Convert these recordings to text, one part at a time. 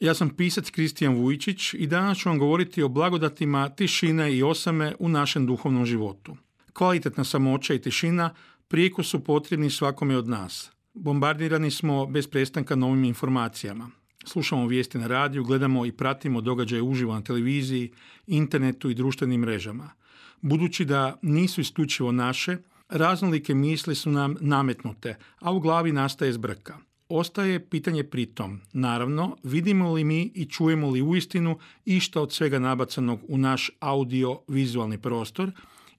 Ja sam pisac Kristijan Vujčić i danas ću vam govoriti o blagodatima tišine i osame u našem duhovnom životu. Kvalitetna samoća i tišina prijeko su potrebni svakome od nas. Bombardirani smo bez prestanka novim informacijama. Slušamo vijesti na radiju, gledamo i pratimo događaje uživo na televiziji, internetu i društvenim mrežama. Budući da nisu isključivo naše, raznolike misli su nam nametnute, a u glavi nastaje zbrka. Ostaje pitanje pritom, naravno, vidimo li mi i čujemo li uistinu išta od svega nabacanog u naš audio-vizualni prostor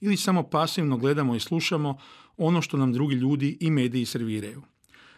ili samo pasivno gledamo i slušamo ono što nam drugi ljudi i mediji serviraju.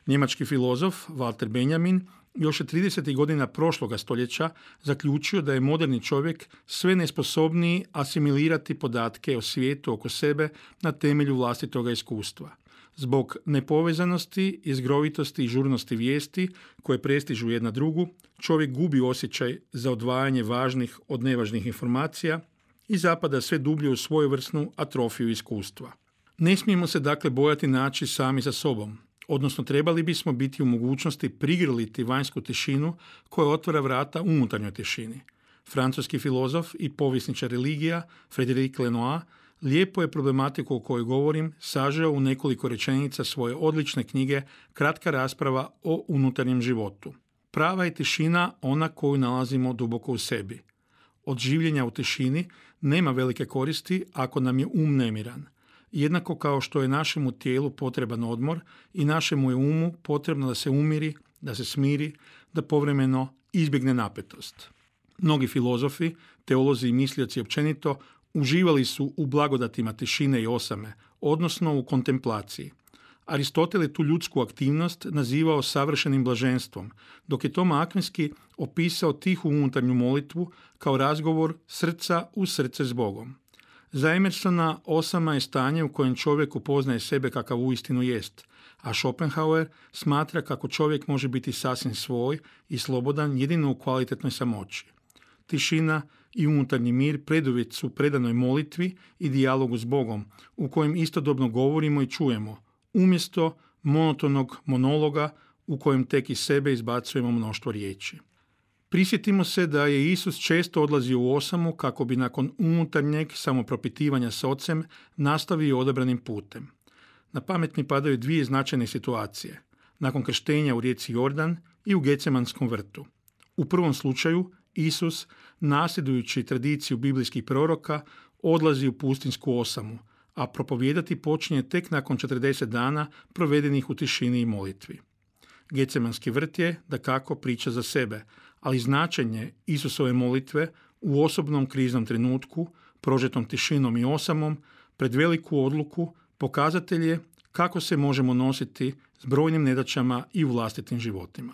Njemački filozof Walter Benjamin još je 30. godina prošloga stoljeća zaključio da je moderni čovjek sve nesposobniji asimilirati podatke o svijetu oko sebe na temelju vlastitoga iskustva. Zbog nepovezanosti, izgrovitosti i žurnosti vijesti koje prestižu jedna drugu, čovjek gubi osjećaj za odvajanje važnih od nevažnih informacija i zapada sve dublje u svojevrsnu atrofiju iskustva. Ne smijemo se dakle bojati naći sami za sobom, odnosno trebali bismo biti u mogućnosti prigrliti vanjsku tišinu koja otvara vrata unutarnjoj tišini. Francuski filozof i povisničar religija Frédéric Lenoir lijepo je problematiku o kojoj govorim sažeo u nekoliko rečenica svoje odlične knjige Kratka rasprava o unutarnjem životu. Prava je tišina ona koju nalazimo duboko u sebi. Od življenja u tišini nema velike koristi ako nam je um nemiran. Jednako kao što je našemu tijelu potreban odmor i našemu je umu potrebno da se umiri, da se smiri, da povremeno izbjegne napetost. Mnogi filozofi, teolozi i mislioci općenito uživali su u blagodatima tišine i osame, odnosno u kontemplaciji. Aristotel je tu ljudsku aktivnost nazivao savršenim blaženstvom, dok je Toma Akvinski opisao tihu unutarnju molitvu kao razgovor srca u srce s Bogom. Za Emersona osama je stanje u kojem čovjek upoznaje sebe kakav uistinu jest, a Schopenhauer smatra kako čovjek može biti sasvim svoj i slobodan jedino u kvalitetnoj samoći. Tišina i unutarnji mir preduvjet su predanoj molitvi i dijalogu s Bogom, u kojem istodobno govorimo i čujemo, umjesto monotonog monologa u kojem tek iz sebe izbacujemo mnoštvo riječi. Prisjetimo se da je Isus često odlazio u osamu kako bi nakon unutarnjeg samopropitivanja s ocem nastavio odabranim putem. Na pamet mi padaju dvije značajne situacije. Nakon krštenja u rijeci Jordan i u Gecemanskom vrtu. U prvom slučaju Isus, nasljedujući tradiciju biblijskih proroka, odlazi u pustinsku osamu, a propovijedati počinje tek nakon 40 dana provedenih u tišini i molitvi. Gecemanski vrt je, da kako, priča za sebe, ali značenje Isusove molitve u osobnom kriznom trenutku, prožetom tišinom i osamom, pred veliku odluku, pokazatelj je kako se možemo nositi s brojnim nedaćama i vlastitim životima.